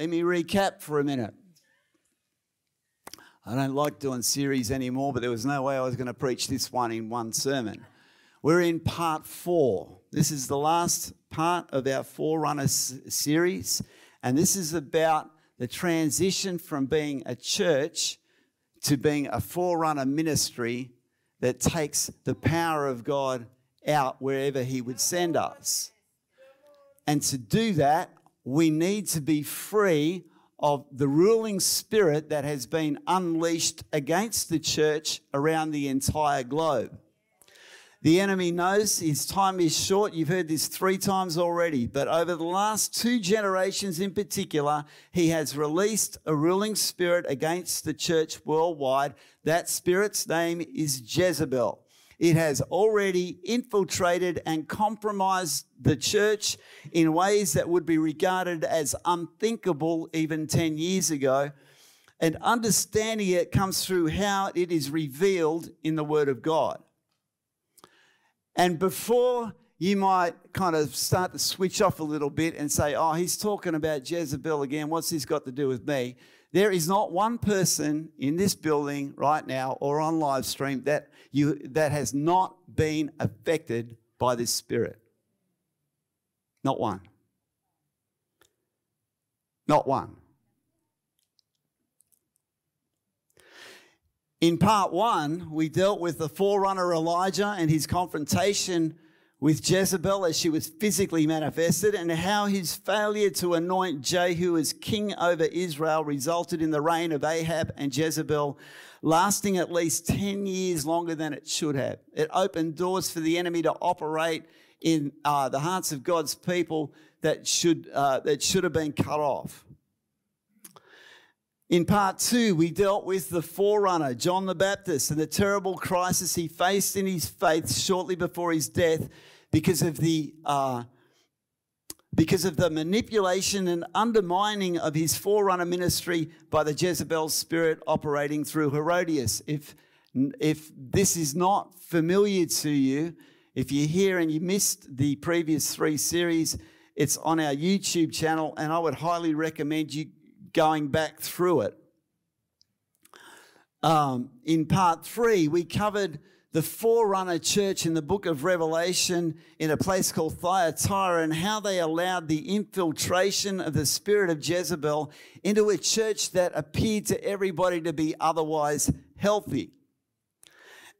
let me recap for a minute. I don't like doing series anymore, but there was no way I was going to preach this one in one sermon. We're in part four. This is the last part of our Forerunner series, and this is about the transition from being a church to being a forerunner ministry that takes the power of God out wherever He would send us. And to do that, we need to be free of the ruling spirit that has been unleashed against the church around the entire globe. The enemy knows his time is short. You've heard this three times already. But over the last two generations in particular, he has released a ruling spirit against the church worldwide. That spirit's name is Jezebel. It has already infiltrated and compromised the church in ways that would be regarded as unthinkable even 10 years ago. And understanding it comes through how it is revealed in the Word of God. And before you might kind of start to switch off a little bit and say, oh, he's talking about Jezebel again. What's this got to do with me? There is not one person in this building right now or on live stream that, you, that has not been affected by this spirit. Not one. Not one. In part one, we dealt with the forerunner Elijah and his confrontation with Jezebel as she was physically manifested, and how his failure to anoint Jehu as king over Israel resulted in the reign of Ahab and Jezebel lasting at least 10 years longer than it should have. It opened doors for the enemy to operate in uh, the hearts of God's people that should, uh, that should have been cut off. In part two, we dealt with the forerunner, John the Baptist, and the terrible crisis he faced in his faith shortly before his death because of the, uh, because of the manipulation and undermining of his forerunner ministry by the Jezebel spirit operating through Herodias. If, if this is not familiar to you, if you're here and you missed the previous three series, it's on our YouTube channel, and I would highly recommend you going back through it. Um, in part three, we covered the forerunner church in the book of Revelation in a place called Thyatira and how they allowed the infiltration of the spirit of Jezebel into a church that appeared to everybody to be otherwise healthy.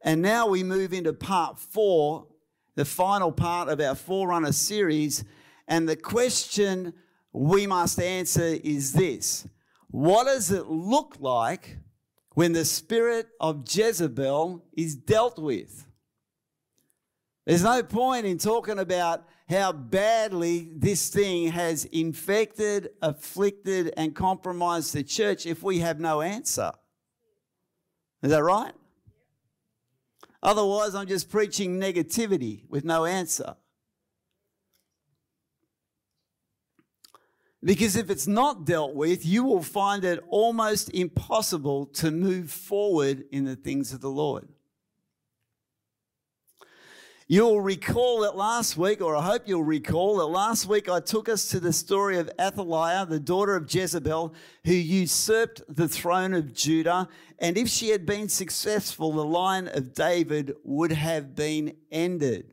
And now we move into part four, the final part of our forerunner series. And the question we must answer is this What does it look like when the spirit of Jezebel is dealt with? There's no point in talking about how badly this thing has infected, afflicted, and compromised the church if we have no answer. Is that right? Otherwise, I'm just preaching negativity with no answer. Because if it's not dealt with, you will find it almost impossible to move forward in the things of the Lord. You'll recall that last week, or I hope you'll recall that last week I took us to the story of Athaliah, the daughter of Jezebel, who usurped the throne of Judah. And if she had been successful, the line of David would have been ended.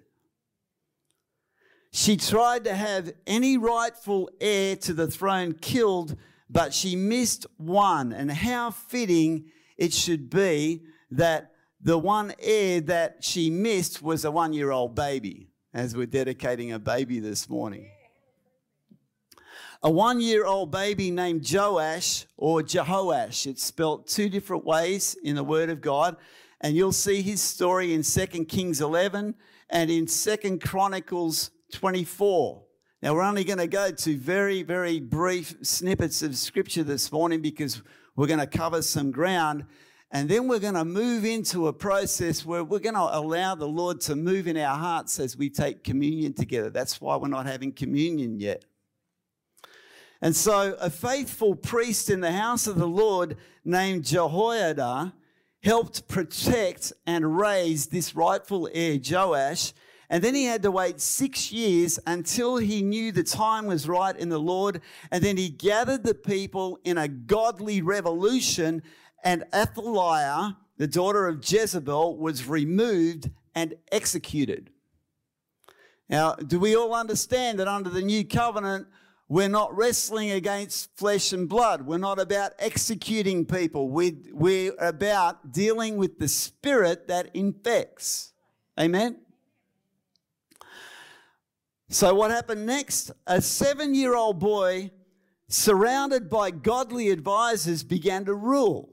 She tried to have any rightful heir to the throne killed, but she missed one. And how fitting it should be that the one heir that she missed was a one year old baby, as we're dedicating a baby this morning. A one year old baby named Joash or Jehoash. It's spelt two different ways in the Word of God. And you'll see his story in 2 Kings 11 and in 2 Chronicles 24. Now, we're only going to go to very, very brief snippets of scripture this morning because we're going to cover some ground. And then we're going to move into a process where we're going to allow the Lord to move in our hearts as we take communion together. That's why we're not having communion yet. And so, a faithful priest in the house of the Lord named Jehoiada helped protect and raise this rightful heir, Joash, And then he had to wait six years until he knew the time was right in the Lord. And then he gathered the people in a godly revolution. And Athaliah, the daughter of Jezebel, was removed and executed. Now, do we all understand that under the new covenant, we're not wrestling against flesh and blood. We're not about executing people. We, we're about dealing with the spirit that infects. Amen? So, what happened next? A seven year old boy, surrounded by godly advisors, began to rule.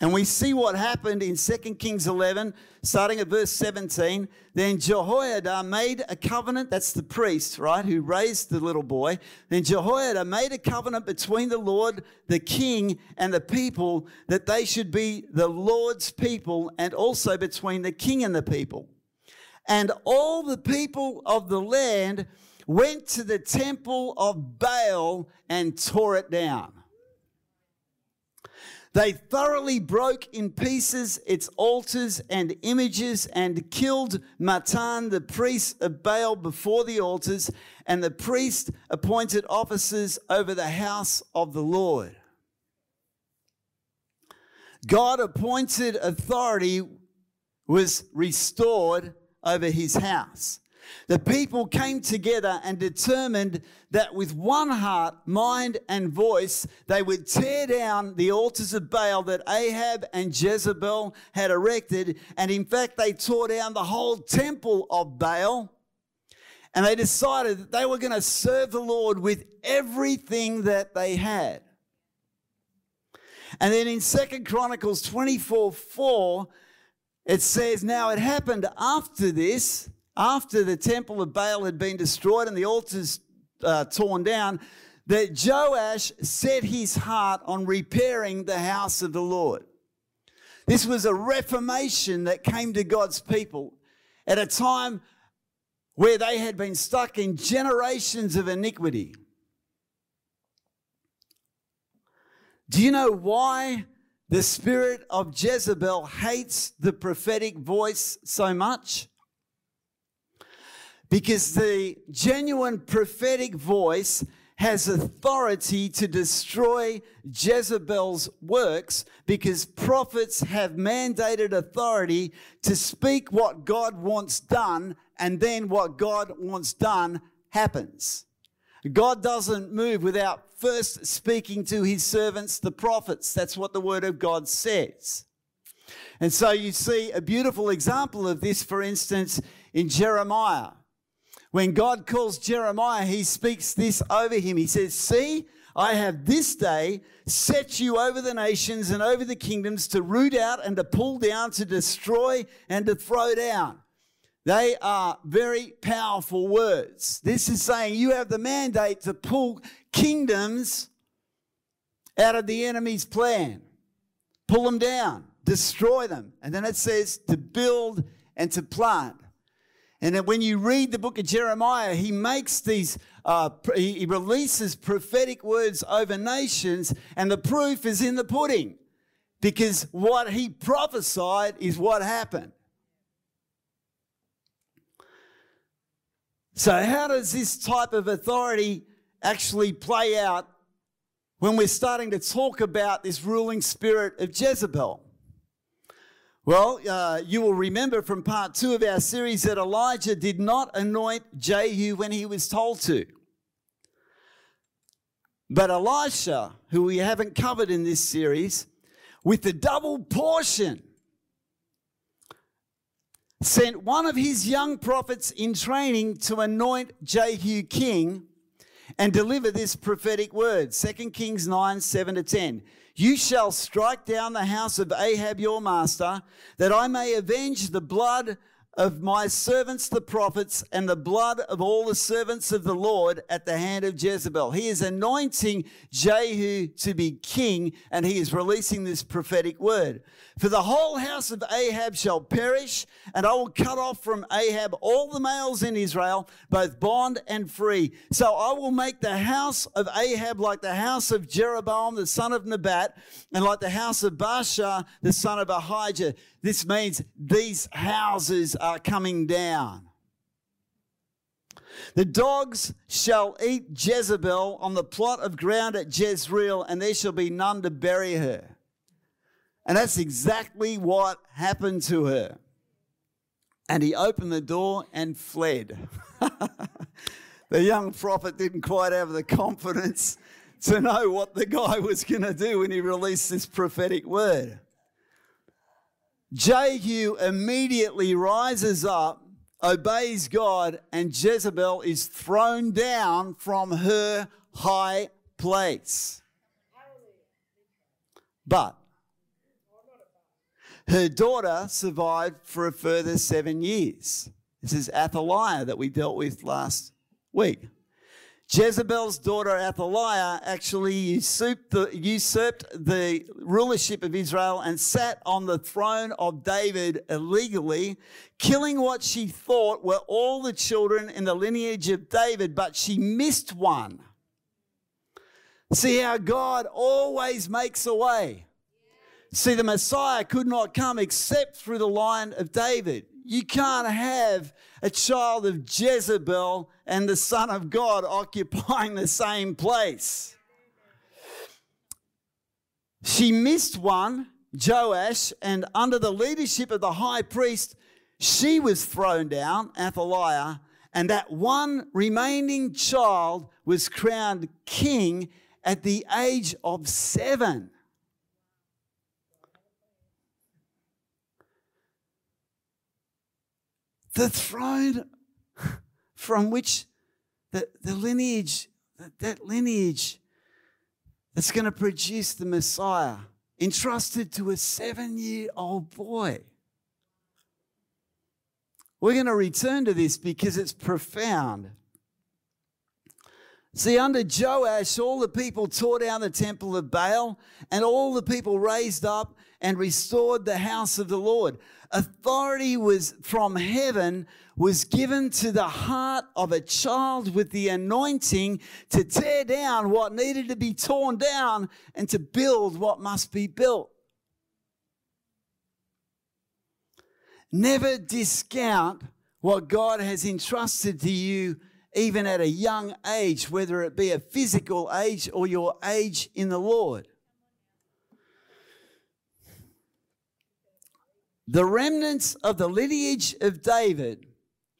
And we see what happened in 2 Kings 11, starting at verse 17. Then Jehoiada made a covenant, that's the priest, right, who raised the little boy. Then Jehoiada made a covenant between the Lord, the king, and the people that they should be the Lord's people, and also between the king and the people. And all the people of the land went to the temple of Baal and tore it down. They thoroughly broke in pieces its altars and images and killed Mattan, the priest of Baal, before the altars, and the priest appointed officers over the house of the Lord. God appointed authority was restored over his house. The people came together and determined that with one heart, mind, and voice, they would tear down the altars of Baal that Ahab and Jezebel had erected. And in fact, they tore down the whole temple of Baal. And they decided that they were going to serve the Lord with everything that they had. And then in Second Chronicles 24 4, it says, Now it happened after this after the temple of Baal had been destroyed and the altars uh, torn down, that Joash set his heart on repairing the house of the Lord. This was a reformation that came to God's people at a time where they had been stuck in generations of iniquity. Do you know why the spirit of Jezebel hates the prophetic voice so much? Because the genuine prophetic voice has authority to destroy Jezebel's works because prophets have mandated authority to speak what God wants done, and then what God wants done happens. God doesn't move without first speaking to his servants, the prophets. That's what the word of God says. And so you see a beautiful example of this, for instance, in Jeremiah. When God calls Jeremiah, he speaks this over him. He says, See, I have this day set you over the nations and over the kingdoms to root out and to pull down, to destroy and to throw down. They are very powerful words. This is saying you have the mandate to pull kingdoms out of the enemy's plan, pull them down, destroy them. And then it says to build and to plant. And then when you read the book of Jeremiah, he makes these, uh, he releases prophetic words over nations, and the proof is in the pudding because what he prophesied is what happened. So, how does this type of authority actually play out when we're starting to talk about this ruling spirit of Jezebel? Well, uh, you will remember from part two of our series that Elijah did not anoint Jehu when he was told to. But Elisha, who we haven't covered in this series, with the double portion, sent one of his young prophets in training to anoint Jehu king and deliver this prophetic word 2 Kings 9 7 to 10. You shall strike down the house of Ahab your master, that I may avenge the blood of my servants the prophets and the blood of all the servants of the Lord at the hand of Jezebel. He is anointing Jehu to be king and he is releasing this prophetic word. For the whole house of Ahab shall perish, and I will cut off from Ahab all the males in Israel, both bond and free. So I will make the house of Ahab like the house of Jeroboam the son of Nebat, and like the house of Baasha the son of Ahijah. This means these houses are coming down. The dogs shall eat Jezebel on the plot of ground at Jezreel, and there shall be none to bury her. And that's exactly what happened to her. And he opened the door and fled. the young prophet didn't quite have the confidence to know what the guy was going to do when he released this prophetic word. Jehu immediately rises up, obeys God, and Jezebel is thrown down from her high place. But her daughter survived for a further seven years. This is Athaliah that we dealt with last week. Jezebel's daughter Athaliah actually usurped the, usurped the, rulership of Israel and sat on the throne of David illegally, killing what she thought were all the children in the lineage of David, but she missed one. See how God always makes a way. See, the Messiah could not come except through the line of David. You can't have a child of Jezebel and the Son of God occupying the same place. She missed one, Joash, and under the leadership of the high priest, she was thrown down, Athaliah, and that one remaining child was crowned king at the age of seven. the throne from which the, the lineage, that lineage that's going to produce the Messiah, entrusted to a seven year old boy. We're going to return to this because it's profound. See, under Joash, all the people tore down the temple of Baal, and all the people raised up and restored the house of the Lord authority was from heaven was given to the heart of a child with the anointing to tear down what needed to be torn down and to build what must be built. Never discount what God has entrusted to you, even at a young age, whether it be a physical age or your age in the Lord. the remnants of the lineage of David,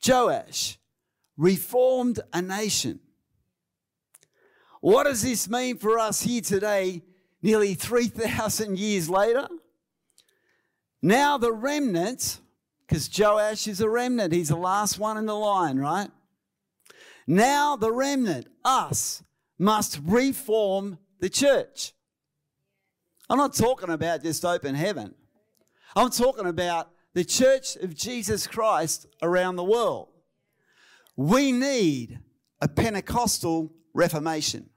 Joash, reformed a nation. What does this mean for us here today, nearly 3,000 years later? Now, the remnant, because Joash is a remnant, he's the last one in the line, right? Now, the remnant, us, must reform the church. I'm not talking about just open heaven. I'm talking about the church of Jesus Christ around the world. We need a Pentecostal reformation.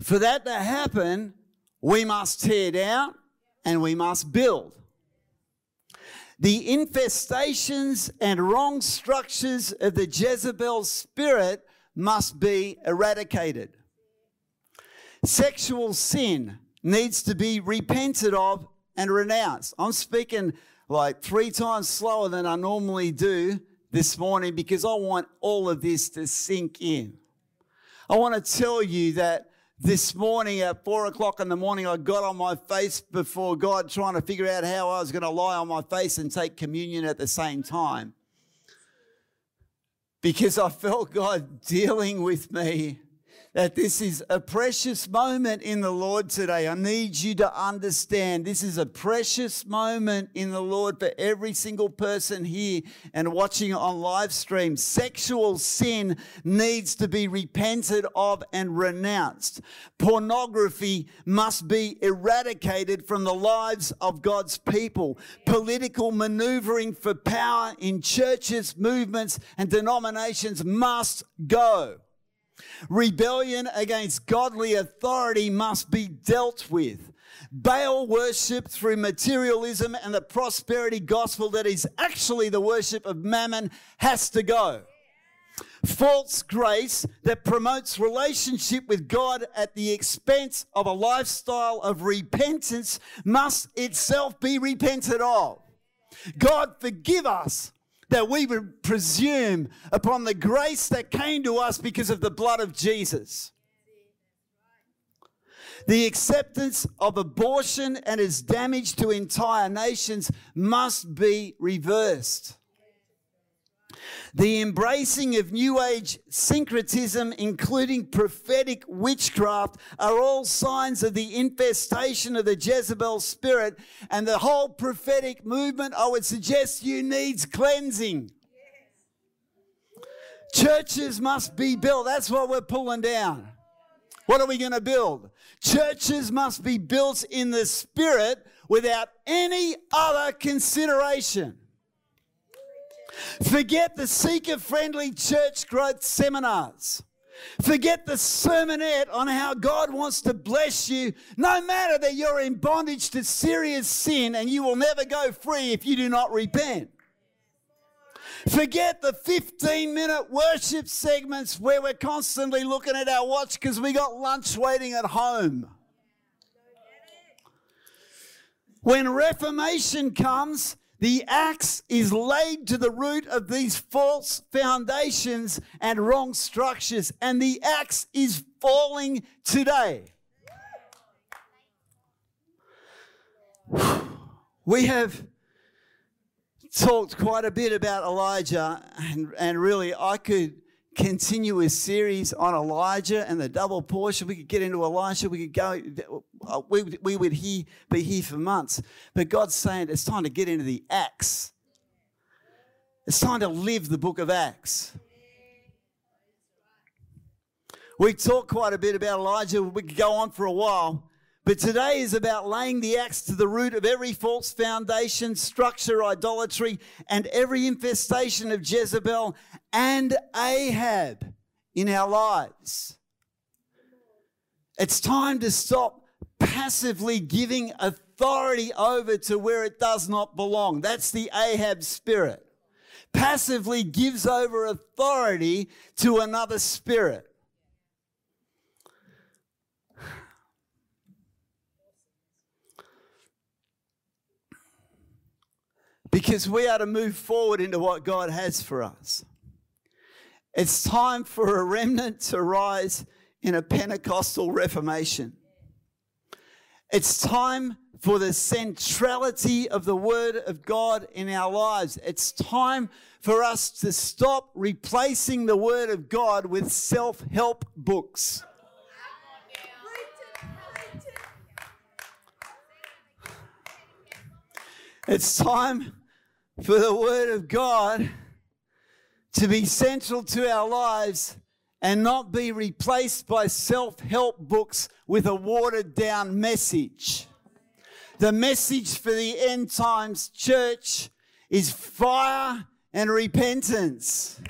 For that to happen, we must tear down and we must build. The infestations and wrong structures of the Jezebel spirit must be eradicated. Sexual sin needs to be repented of and renounce. I'm speaking like three times slower than I normally do this morning because I want all of this to sink in. I want to tell you that this morning at four o'clock in the morning, I got on my face before God trying to figure out how I was going to lie on my face and take communion at the same time. Because I felt God dealing with me that this is a precious moment in the Lord today. I need you to understand this is a precious moment in the Lord for every single person here and watching on live stream. Sexual sin needs to be repented of and renounced. Pornography must be eradicated from the lives of God's people. Political maneuvering for power in churches, movements, and denominations must go. Rebellion against godly authority must be dealt with. Baal worship through materialism and the prosperity gospel that is actually the worship of mammon has to go. False grace that promotes relationship with God at the expense of a lifestyle of repentance must itself be repented of. God, forgive us that we would presume upon the grace that came to us because of the blood of Jesus. The acceptance of abortion and its damage to entire nations must be reversed. The embracing of New Age syncretism, including prophetic witchcraft, are all signs of the infestation of the Jezebel spirit. And the whole prophetic movement, I would suggest you, needs cleansing. Churches must be built. That's what we're pulling down. What are we going to build? Churches must be built in the spirit without any other consideration. Forget the seeker friendly church growth seminars. Forget the sermonette on how God wants to bless you, no matter that you're in bondage to serious sin and you will never go free if you do not repent. Forget the 15 minute worship segments where we're constantly looking at our watch because we got lunch waiting at home. When Reformation comes, the axe is laid to the root of these false foundations and wrong structures, and the axe is falling today. We have talked quite a bit about Elijah, and, and really, I could continue a series on Elijah and the double portion. We could get into Elijah. We could go, uh, we, we would he, be here for months. But God's saying it's time to get into the Acts. It's time to live the book of Acts. We talked quite a bit about Elijah. We could go on for a while. But today is about laying the axe to the root of every false foundation, structure, idolatry, and every infestation of Jezebel and Ahab in our lives. It's time to stop passively giving authority over to where it does not belong. That's the Ahab spirit. Passively gives over authority to another spirit. Because we are to move forward into what God has for us. It's time for a remnant to rise in a Pentecostal reformation. It's time for the centrality of the Word of God in our lives. It's time for us to stop replacing the Word of God with self help books. It's time for the Word of God to be central to our lives and not be replaced by self help books with a watered down message. The message for the end times church is fire and repentance.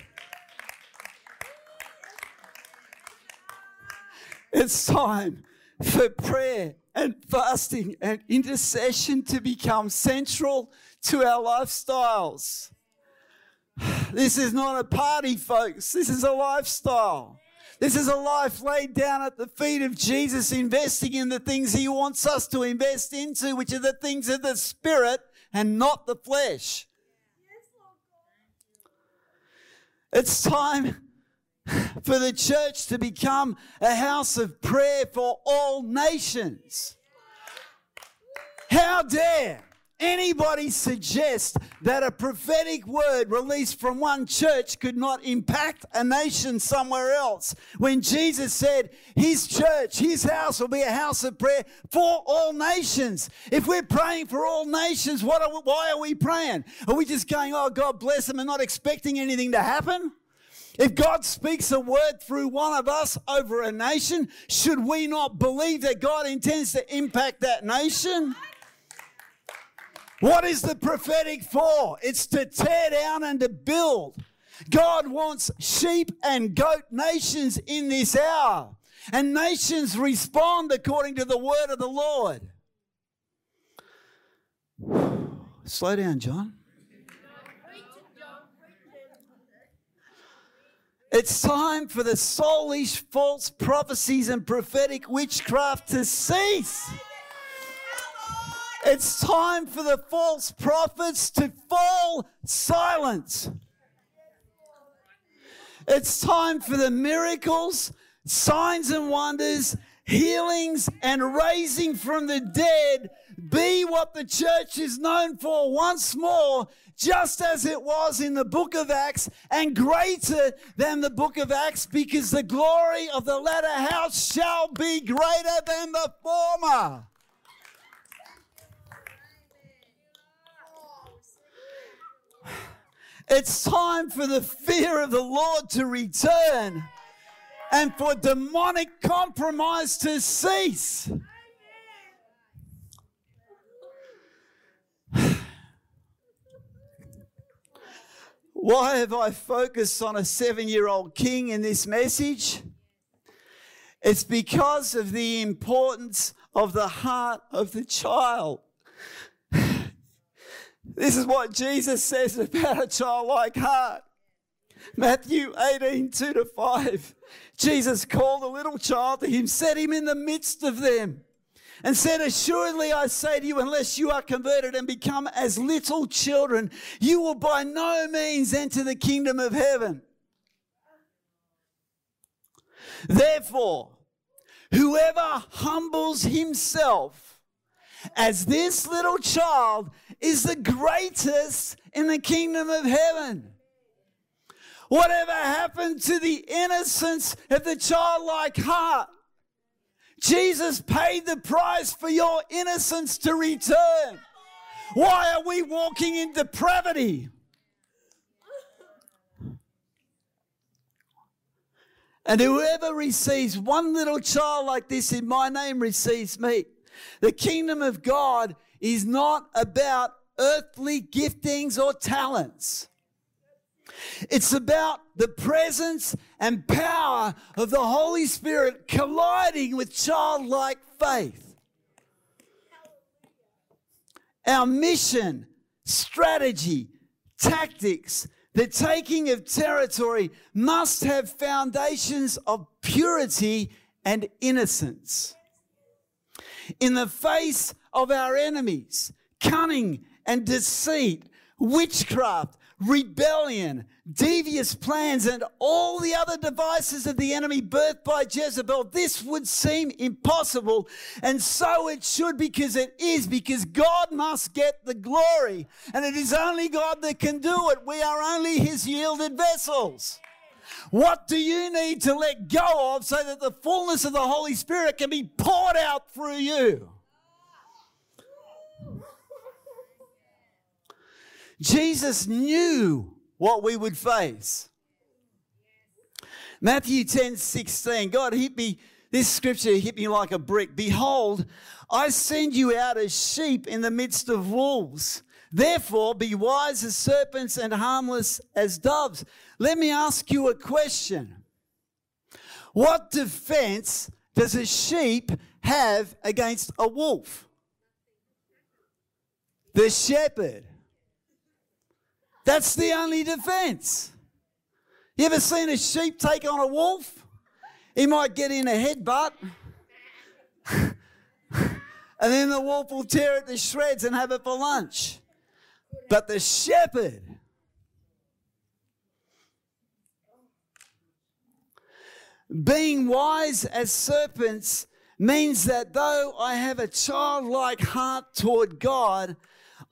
It's time for prayer and fasting and intercession to become central to our lifestyles. This is not a party, folks. This is a lifestyle. This is a life laid down at the feet of Jesus, investing in the things he wants us to invest into, which are the things of the spirit and not the flesh. It's time for the church to become a house of prayer for all nations. How dare anybody suggest that a prophetic word released from one church could not impact a nation somewhere else when Jesus said his church, his house will be a house of prayer for all nations. If we're praying for all nations, what are we, why are we praying? Are we just going, oh, God bless them and not expecting anything to happen? If God speaks a word through one of us over a nation, should we not believe that God intends to impact that nation? What is the prophetic for? It's to tear down and to build. God wants sheep and goat nations in this hour. And nations respond according to the word of the Lord. Slow down, John. It's time for the soulish false prophecies and prophetic witchcraft to cease. It's time for the false prophets to fall silent. It's time for the miracles, signs and wonders, healings, and raising from the dead be what the church is known for once more, just as it was in the book of Acts, and greater than the book of Acts, because the glory of the latter house shall be greater than the former. It's time for the fear of the Lord to return and for demonic compromise to cease. Why have I focused on a seven year old king in this message? It's because of the importance of the heart of the child. This is what Jesus says about a childlike heart. Matthew 18, 2 to 5. Jesus called a little child to him, set him in the midst of them, and said, Assuredly I say to you, unless you are converted and become as little children, you will by no means enter the kingdom of heaven. Therefore, whoever humbles himself as this little child is the greatest in the kingdom of heaven. Whatever happened to the innocence of the childlike heart? Jesus paid the price for your innocence to return. Why are we walking in depravity? And whoever receives one little child like this in my name receives me. The kingdom of God is not about earthly giftings or talents. It's about the presence and power of the Holy Spirit colliding with childlike faith. Our mission, strategy, tactics, the taking of territory must have foundations of purity and innocence. In the face of our enemies, cunning and deceit, witchcraft, rebellion, devious plans, and all the other devices of the enemy birthed by Jezebel, this would seem impossible. And so it should because it is, because God must get the glory. And it is only God that can do it. We are only his yielded vessels. What do you need to let go of so that the fullness of the Holy Spirit can be poured out through you? Jesus knew what we would face. Matthew 10 16, God hit me, this scripture hit me like a brick. Behold, I send you out as sheep in the midst of wolves. Therefore, be wise as serpents and harmless as doves. Let me ask you a question. What defense does a sheep have against a wolf? The shepherd. That's the only defense. You ever seen a sheep take on a wolf? He might get in a headbutt. and then the wolf will tear it to shreds and have it for lunch. But the shepherd, being wise as serpents, means that though I have a childlike heart toward God,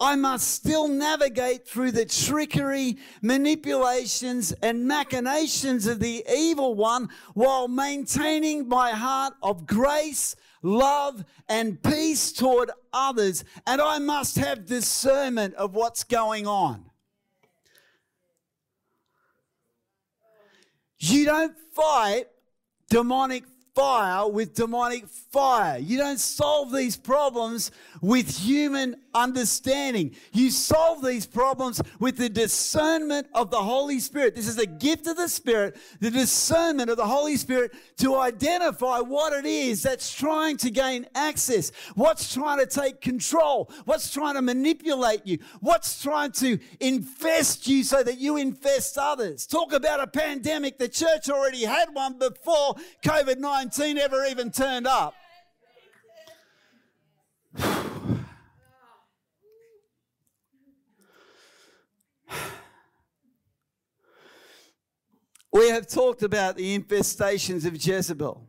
I must still navigate through the trickery, manipulations, and machinations of the evil one while maintaining my heart of grace, love, and peace toward others. And I must have discernment of what's going on. You don't fight demonic fire with demonic fire. You don't solve these problems with human understanding. You solve these problems with the discernment of the Holy Spirit. This is the gift of the Spirit, the discernment of the Holy Spirit to identify what it is that's trying to gain access, what's trying to take control, what's trying to manipulate you, what's trying to infest you so that you infest others. Talk about a pandemic. The church already had one before COVID 19 ever even turned up. We have talked about the infestations of Jezebel,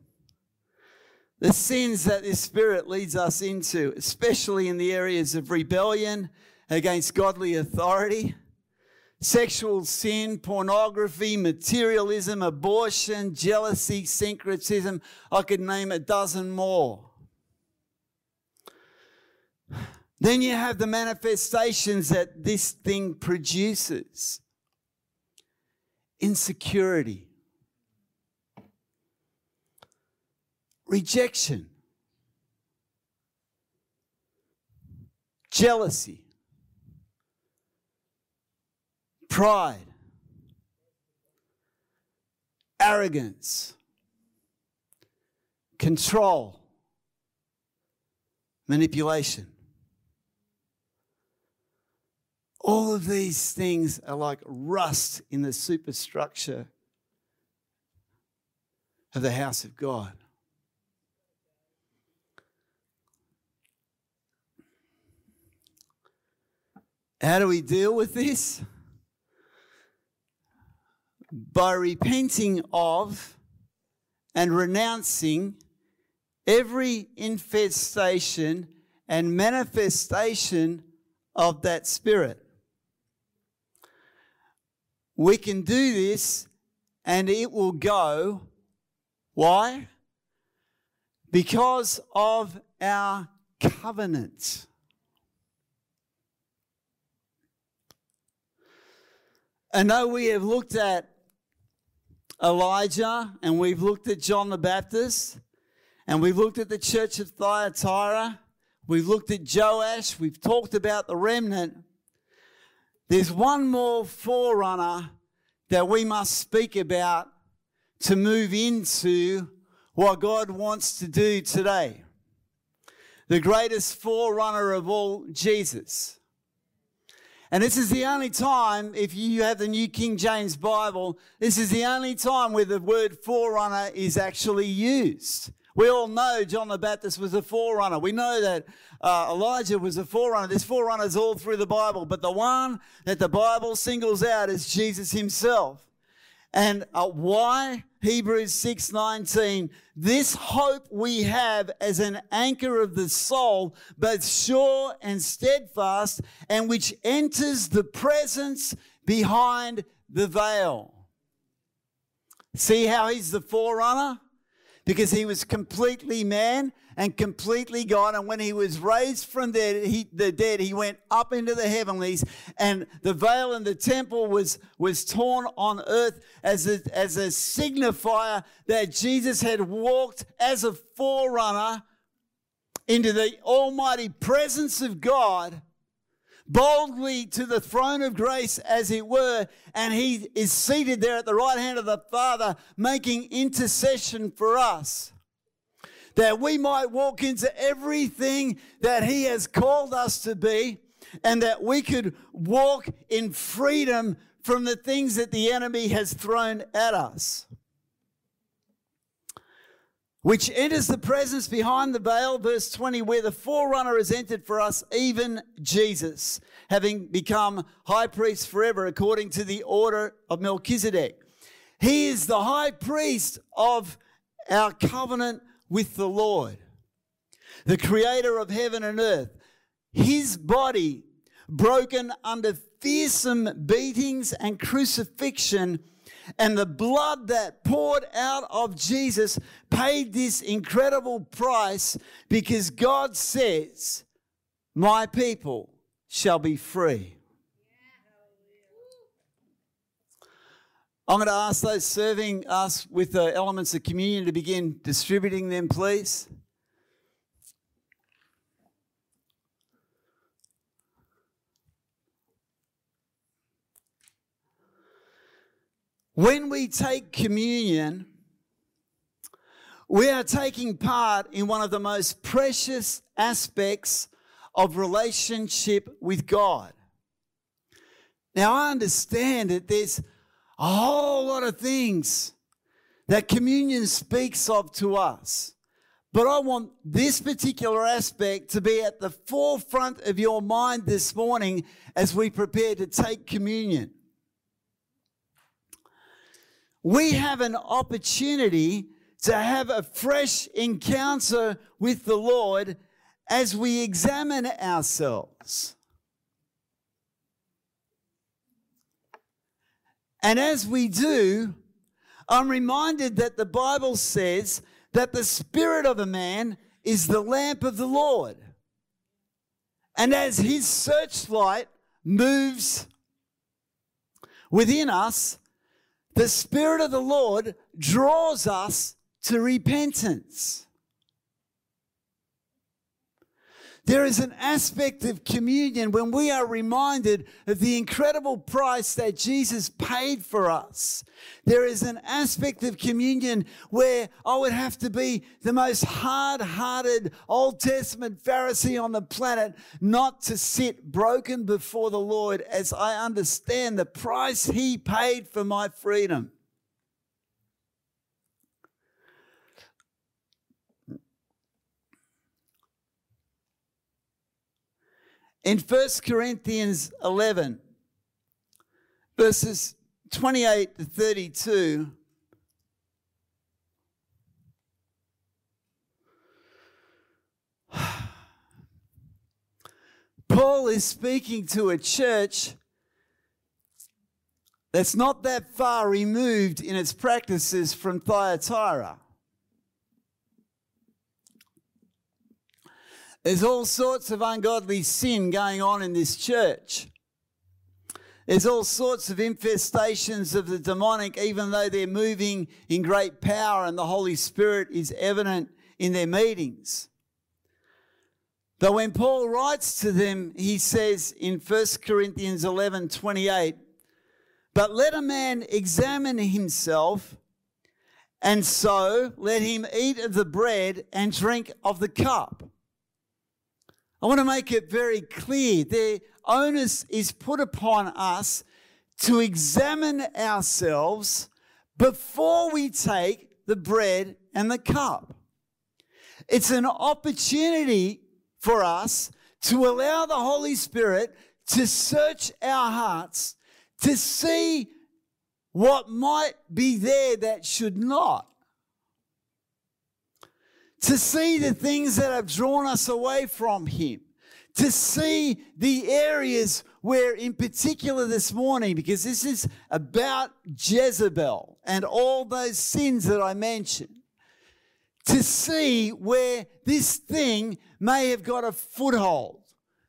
the sins that this spirit leads us into, especially in the areas of rebellion against godly authority, sexual sin, pornography, materialism, abortion, jealousy, syncretism. I could name a dozen more. Then you have the manifestations that this thing produces insecurity, rejection, jealousy, pride, arrogance, control, manipulation. All of these things are like rust in the superstructure of the house of God. How do we deal with this? By repenting of and renouncing every infestation and manifestation of that spirit. We can do this and it will go. Why? Because of our covenant. I know we have looked at Elijah and we've looked at John the Baptist and we've looked at the church of Thyatira. We've looked at Joash. We've talked about the remnant. There's one more forerunner that we must speak about to move into what God wants to do today. The greatest forerunner of all, Jesus. And this is the only time, if you have the New King James Bible, this is the only time where the word forerunner is actually used. We all know John the Baptist was a forerunner. We know that uh, Elijah was a forerunner. There's forerunners all through the Bible, but the one that the Bible singles out is Jesus himself. And uh, why? Hebrews 6:19 This hope we have as an anchor of the soul both sure and steadfast and which enters the presence behind the veil. See how he's the forerunner? Because he was completely man and completely God. And when he was raised from the, he, the dead, he went up into the heavenlies, and the veil in the temple was, was torn on earth as a, as a signifier that Jesus had walked as a forerunner into the almighty presence of God boldly to the throne of grace, as it were, and he is seated there at the right hand of the Father, making intercession for us. That we might walk into everything that he has called us to be, and that we could walk in freedom from the things that the enemy has thrown at us which enters the presence behind the veil, verse 20, where the forerunner has entered for us, even Jesus, having become high priest forever according to the order of Melchizedek. He is the high priest of our covenant with the Lord, the creator of heaven and earth. His body, broken under fearsome beatings and crucifixion, and the blood that poured out of Jesus paid this incredible price because God says, My people shall be free. I'm going to ask those serving us with the elements of communion to begin distributing them, please. When we take communion, we are taking part in one of the most precious aspects of relationship with God. Now, I understand that there's a whole lot of things that communion speaks of to us. But I want this particular aspect to be at the forefront of your mind this morning as we prepare to take communion. We have an opportunity to have a fresh encounter with the Lord as we examine ourselves. And as we do, I'm reminded that the Bible says that the spirit of a man is the lamp of the Lord. And as his searchlight moves within us, the Spirit of the Lord draws us to repentance. There is an aspect of communion when we are reminded of the incredible price that Jesus paid for us. There is an aspect of communion where I would have to be the most hard hearted Old Testament Pharisee on the planet not to sit broken before the Lord as I understand the price He paid for my freedom. In 1 Corinthians 11, verses 28 to 32, Paul is speaking to a church that's not that far removed in its practices from Thyatira. There's all sorts of ungodly sin going on in this church. There's all sorts of infestations of the demonic, even though they're moving in great power and the Holy Spirit is evident in their meetings. But when Paul writes to them, he says in 1 Corinthians 11 28, But let a man examine himself, and so let him eat of the bread and drink of the cup. I want to make it very clear the onus is put upon us to examine ourselves before we take the bread and the cup. It's an opportunity for us to allow the Holy Spirit to search our hearts to see what might be there that should not to see the things that have drawn us away from Him, to see the areas where, in particular this morning, because this is about Jezebel and all those sins that I mentioned, to see where this thing may have got a foothold.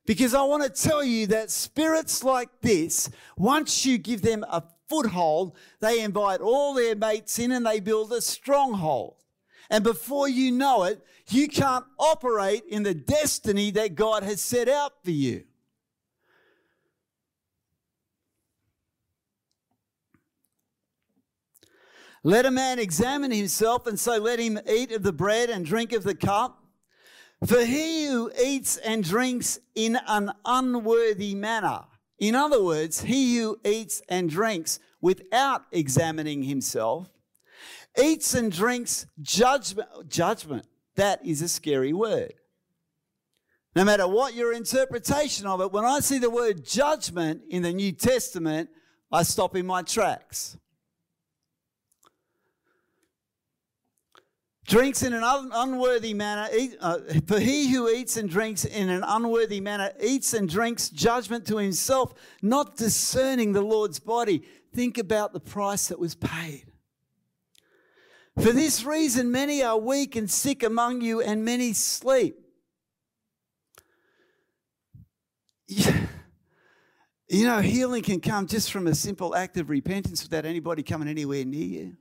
Because I want to tell you that spirits like this, once you give them a foothold, they invite all their mates in and they build a stronghold. And before you know it, you can't operate in the destiny that God has set out for you. Let a man examine himself, and so let him eat of the bread and drink of the cup. For he who eats and drinks in an unworthy manner, in other words, he who eats and drinks without examining himself, eats and drinks judgment. Judgment. That is a scary word. No matter what your interpretation of it, when I see the word judgment in the New Testament, I stop in my tracks. Drinks in an un- unworthy manner, eat, uh, for he who eats and drinks in an unworthy manner eats and drinks judgment to himself, not discerning the Lord's body. Think about the price that was paid. For this reason, many are weak and sick among you, and many sleep. You know, healing can come just from a simple act of repentance without anybody coming anywhere near you.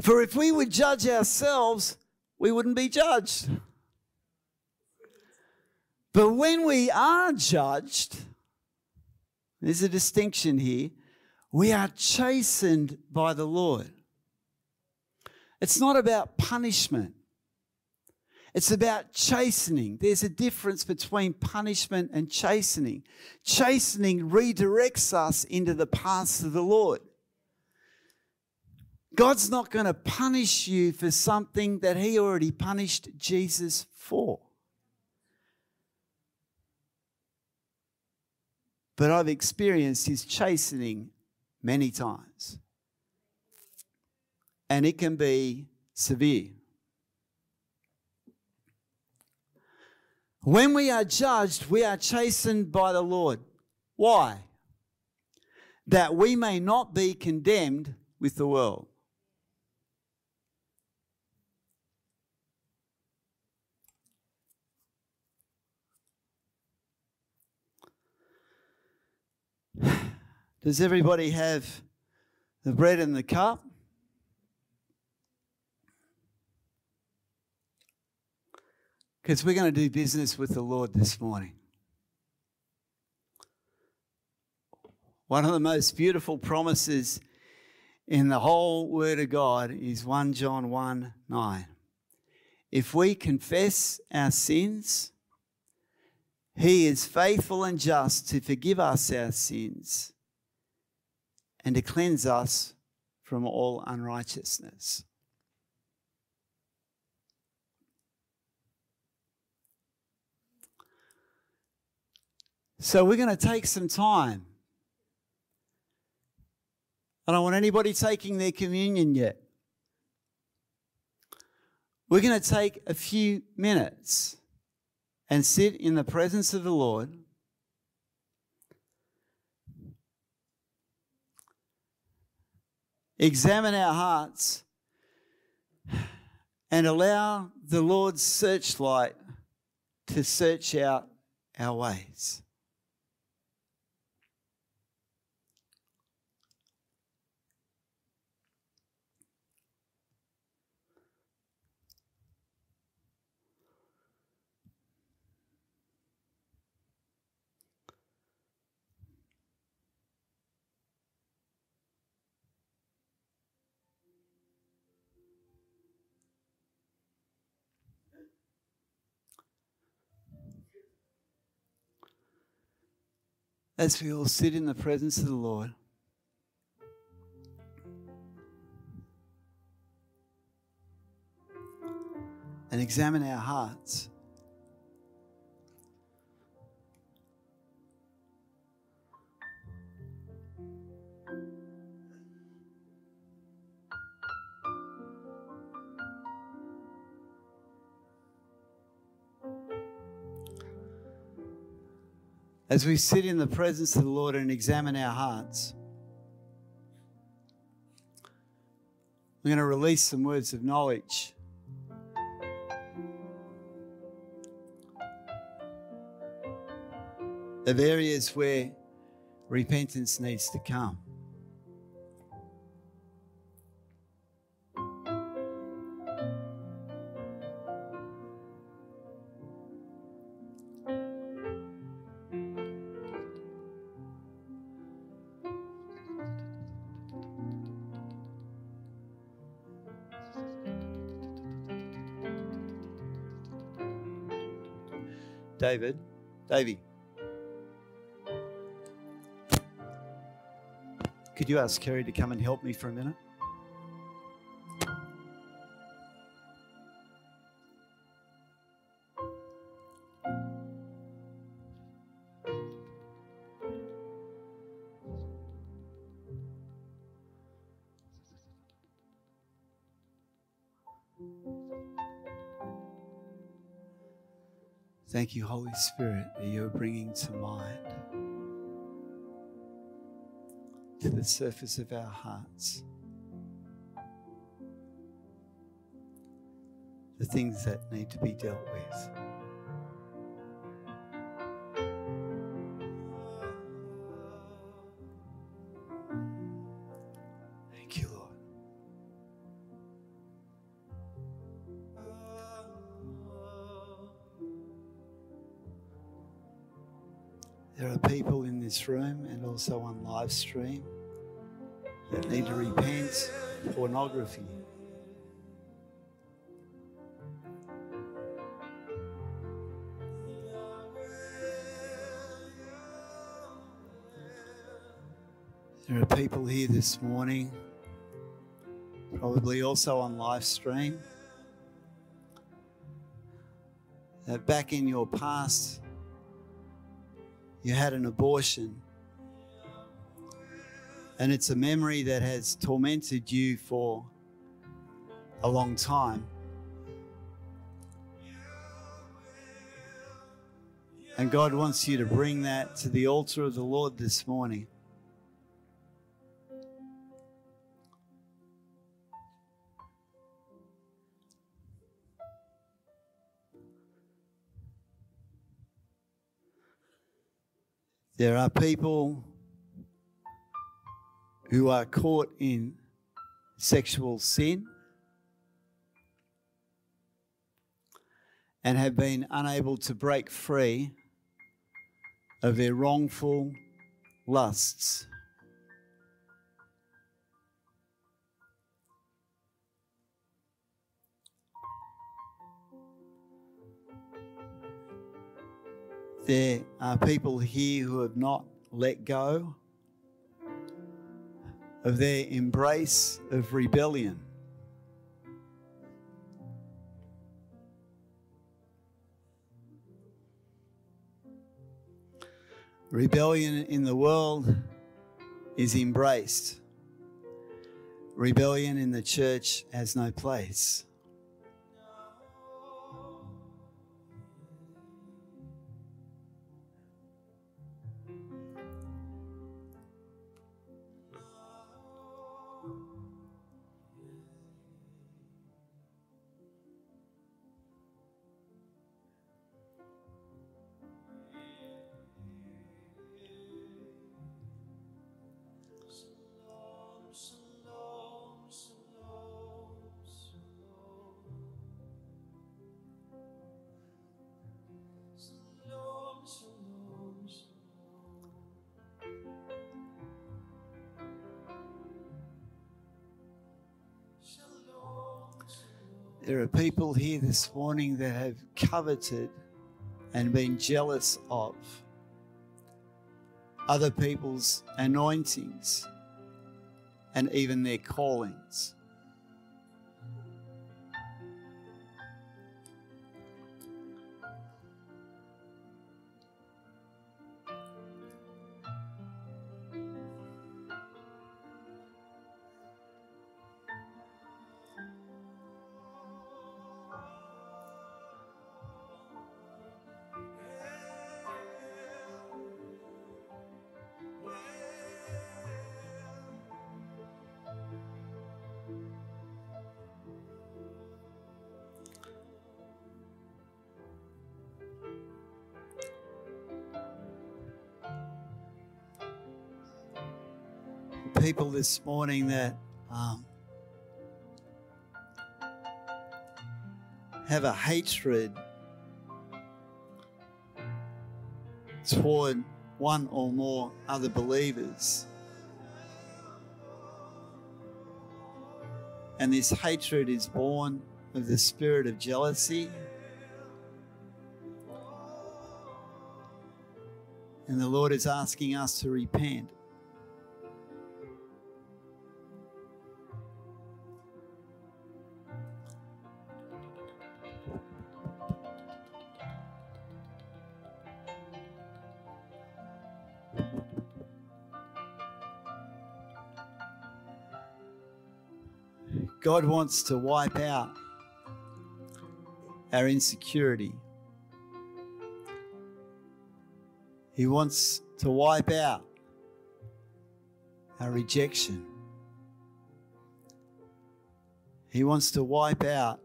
For if we would judge ourselves, we wouldn't be judged. But when we are judged, there's a distinction here we are chastened by the Lord. It's not about punishment. It's about chastening. There's a difference between punishment and chastening. Chastening redirects us into the paths of the Lord. God's not going to punish you for something that He already punished Jesus for. but I've experienced His chastening many times. And it can be severe. When we are judged, we are chastened by the Lord. Why? That we may not be condemned with the world. Does everybody have the bread and the cup? Because we're going to do business with the Lord this morning. One of the most beautiful promises in the whole Word of God is 1 John 1 9. If we confess our sins, He is faithful and just to forgive us our sins and to cleanse us from all unrighteousness. So we're going to take some time. I don't want anybody taking their communion yet. We're going to take a few minutes and sit in the presence of the Lord examine our hearts, and allow the Lord's searchlight to search out our ways. As we all sit in the presence of the Lord. And examine our hearts. As we sit in the presence of the Lord and examine our hearts, we're going to release some words of knowledge. Of areas where repentance needs to come. David. Davey. Could you ask Kerry to come and help me for a minute? You, Holy Spirit, that you're bringing to mind, to the surface of our hearts, the things that need to be dealt with. Live stream that need to repent pornography. There are people here this morning, probably also on live stream, that back in your past you had an abortion And it's a memory that has tormented you for a long time. And God wants you to bring that to the altar of the Lord this morning. There are people who are caught in sexual sin and have been unable to break free of their wrongful lusts. There are people here who have not let go of their embrace of rebellion. Rebellion in the world is embraced. Rebellion in the church has no place. People here this morning that have coveted and been jealous of other people's anointings and even their callings. People this morning that um, have a hatred toward one or more other believers. And this hatred is born of the spirit of jealousy. And the Lord is asking us to repent. God wants to wipe out our insecurity. He wants to wipe out our rejection. He wants to wipe out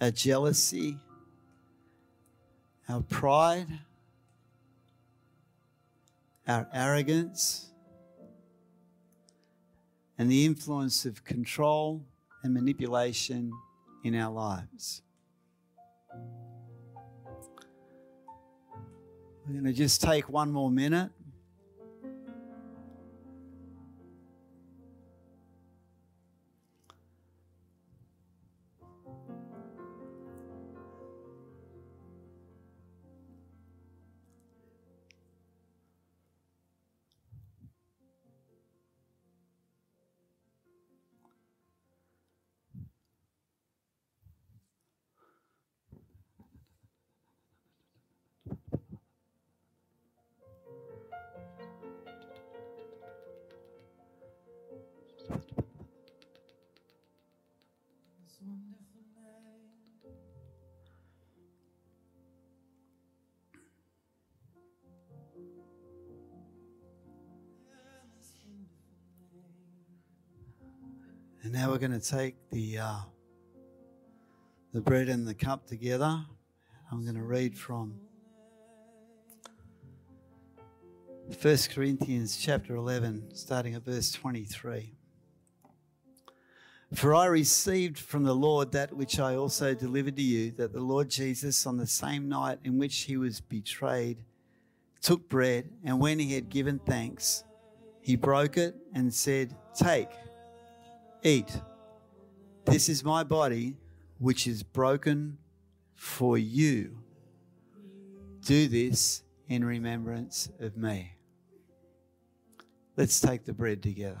our jealousy, our pride, our arrogance and the influence of control and manipulation in our lives. We're going to just take one more minute. We're going to take the uh, the bread and the cup together. I'm going to read from 1 Corinthians chapter 11, starting at verse 23. For I received from the Lord that which I also delivered to you, that the Lord Jesus, on the same night in which he was betrayed, took bread, and when he had given thanks, he broke it and said, Take, eat. This is my body, which is broken for you. Do this in remembrance of me. Let's take the bread together.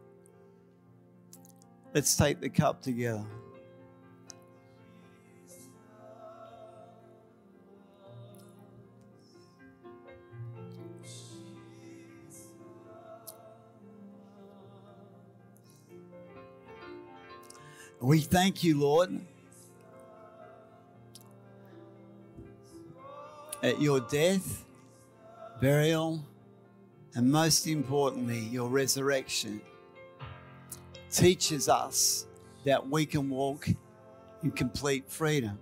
Let's take the cup together. We thank you, Lord, at your death, burial, and most importantly, your resurrection teaches us that we can walk in complete freedom.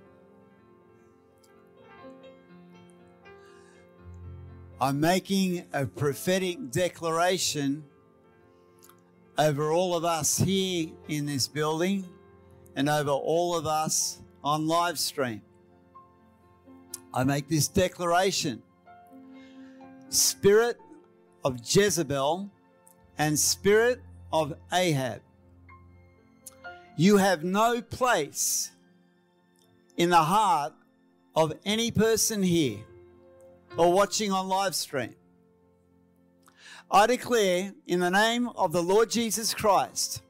I'm making a prophetic declaration over all of us here in this building and over all of us on live stream. I make this declaration Spirit of Jezebel and Spirit of Ahab, you have no place in the heart of any person here or watching on live stream. I declare in the name of the Lord Jesus Christ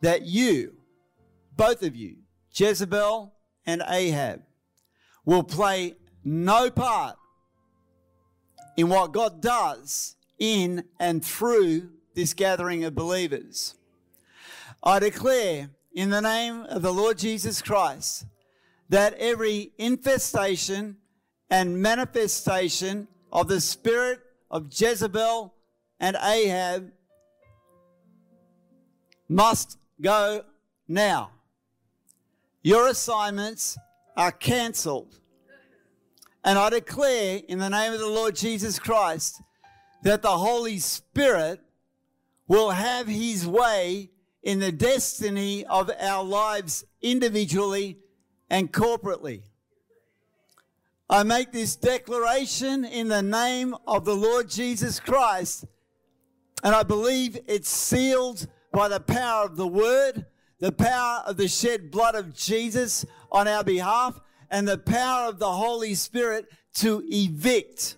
that you both of you, Jezebel and Ahab, will play no part in what God does in and through this gathering of believers. I declare in the name of the Lord Jesus Christ that every infestation and manifestation of the spirit of Jezebel and Ahab must go now. Your assignments are cancelled. And I declare in the name of the Lord Jesus Christ that the Holy Spirit will have his way in the destiny of our lives individually and corporately. I make this declaration in the name of the Lord Jesus Christ, and I believe it's sealed by the power of the Word the power of the shed blood of Jesus on our behalf, and the power of the Holy Spirit to evict.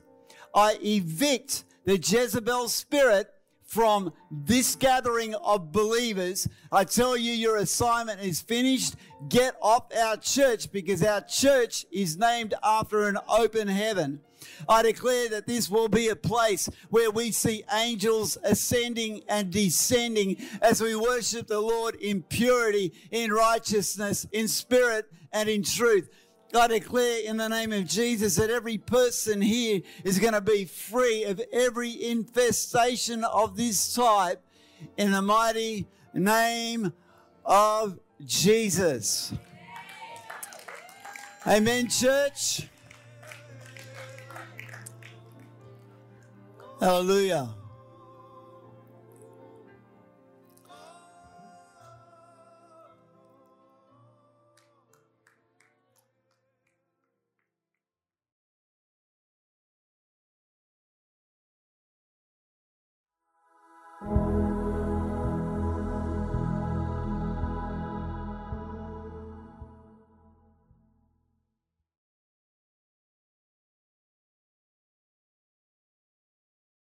I evict the Jezebel spirit from this gathering of believers. I tell you, your assignment is finished. Get off our church because our church is named after an open heaven. I declare that this will be a place where we see angels ascending and descending as we worship the Lord in purity, in righteousness, in spirit, and in truth. I declare in the name of Jesus that every person here is going to be free of every infestation of this type in the mighty name of Jesus. Amen, church. Hallelujah.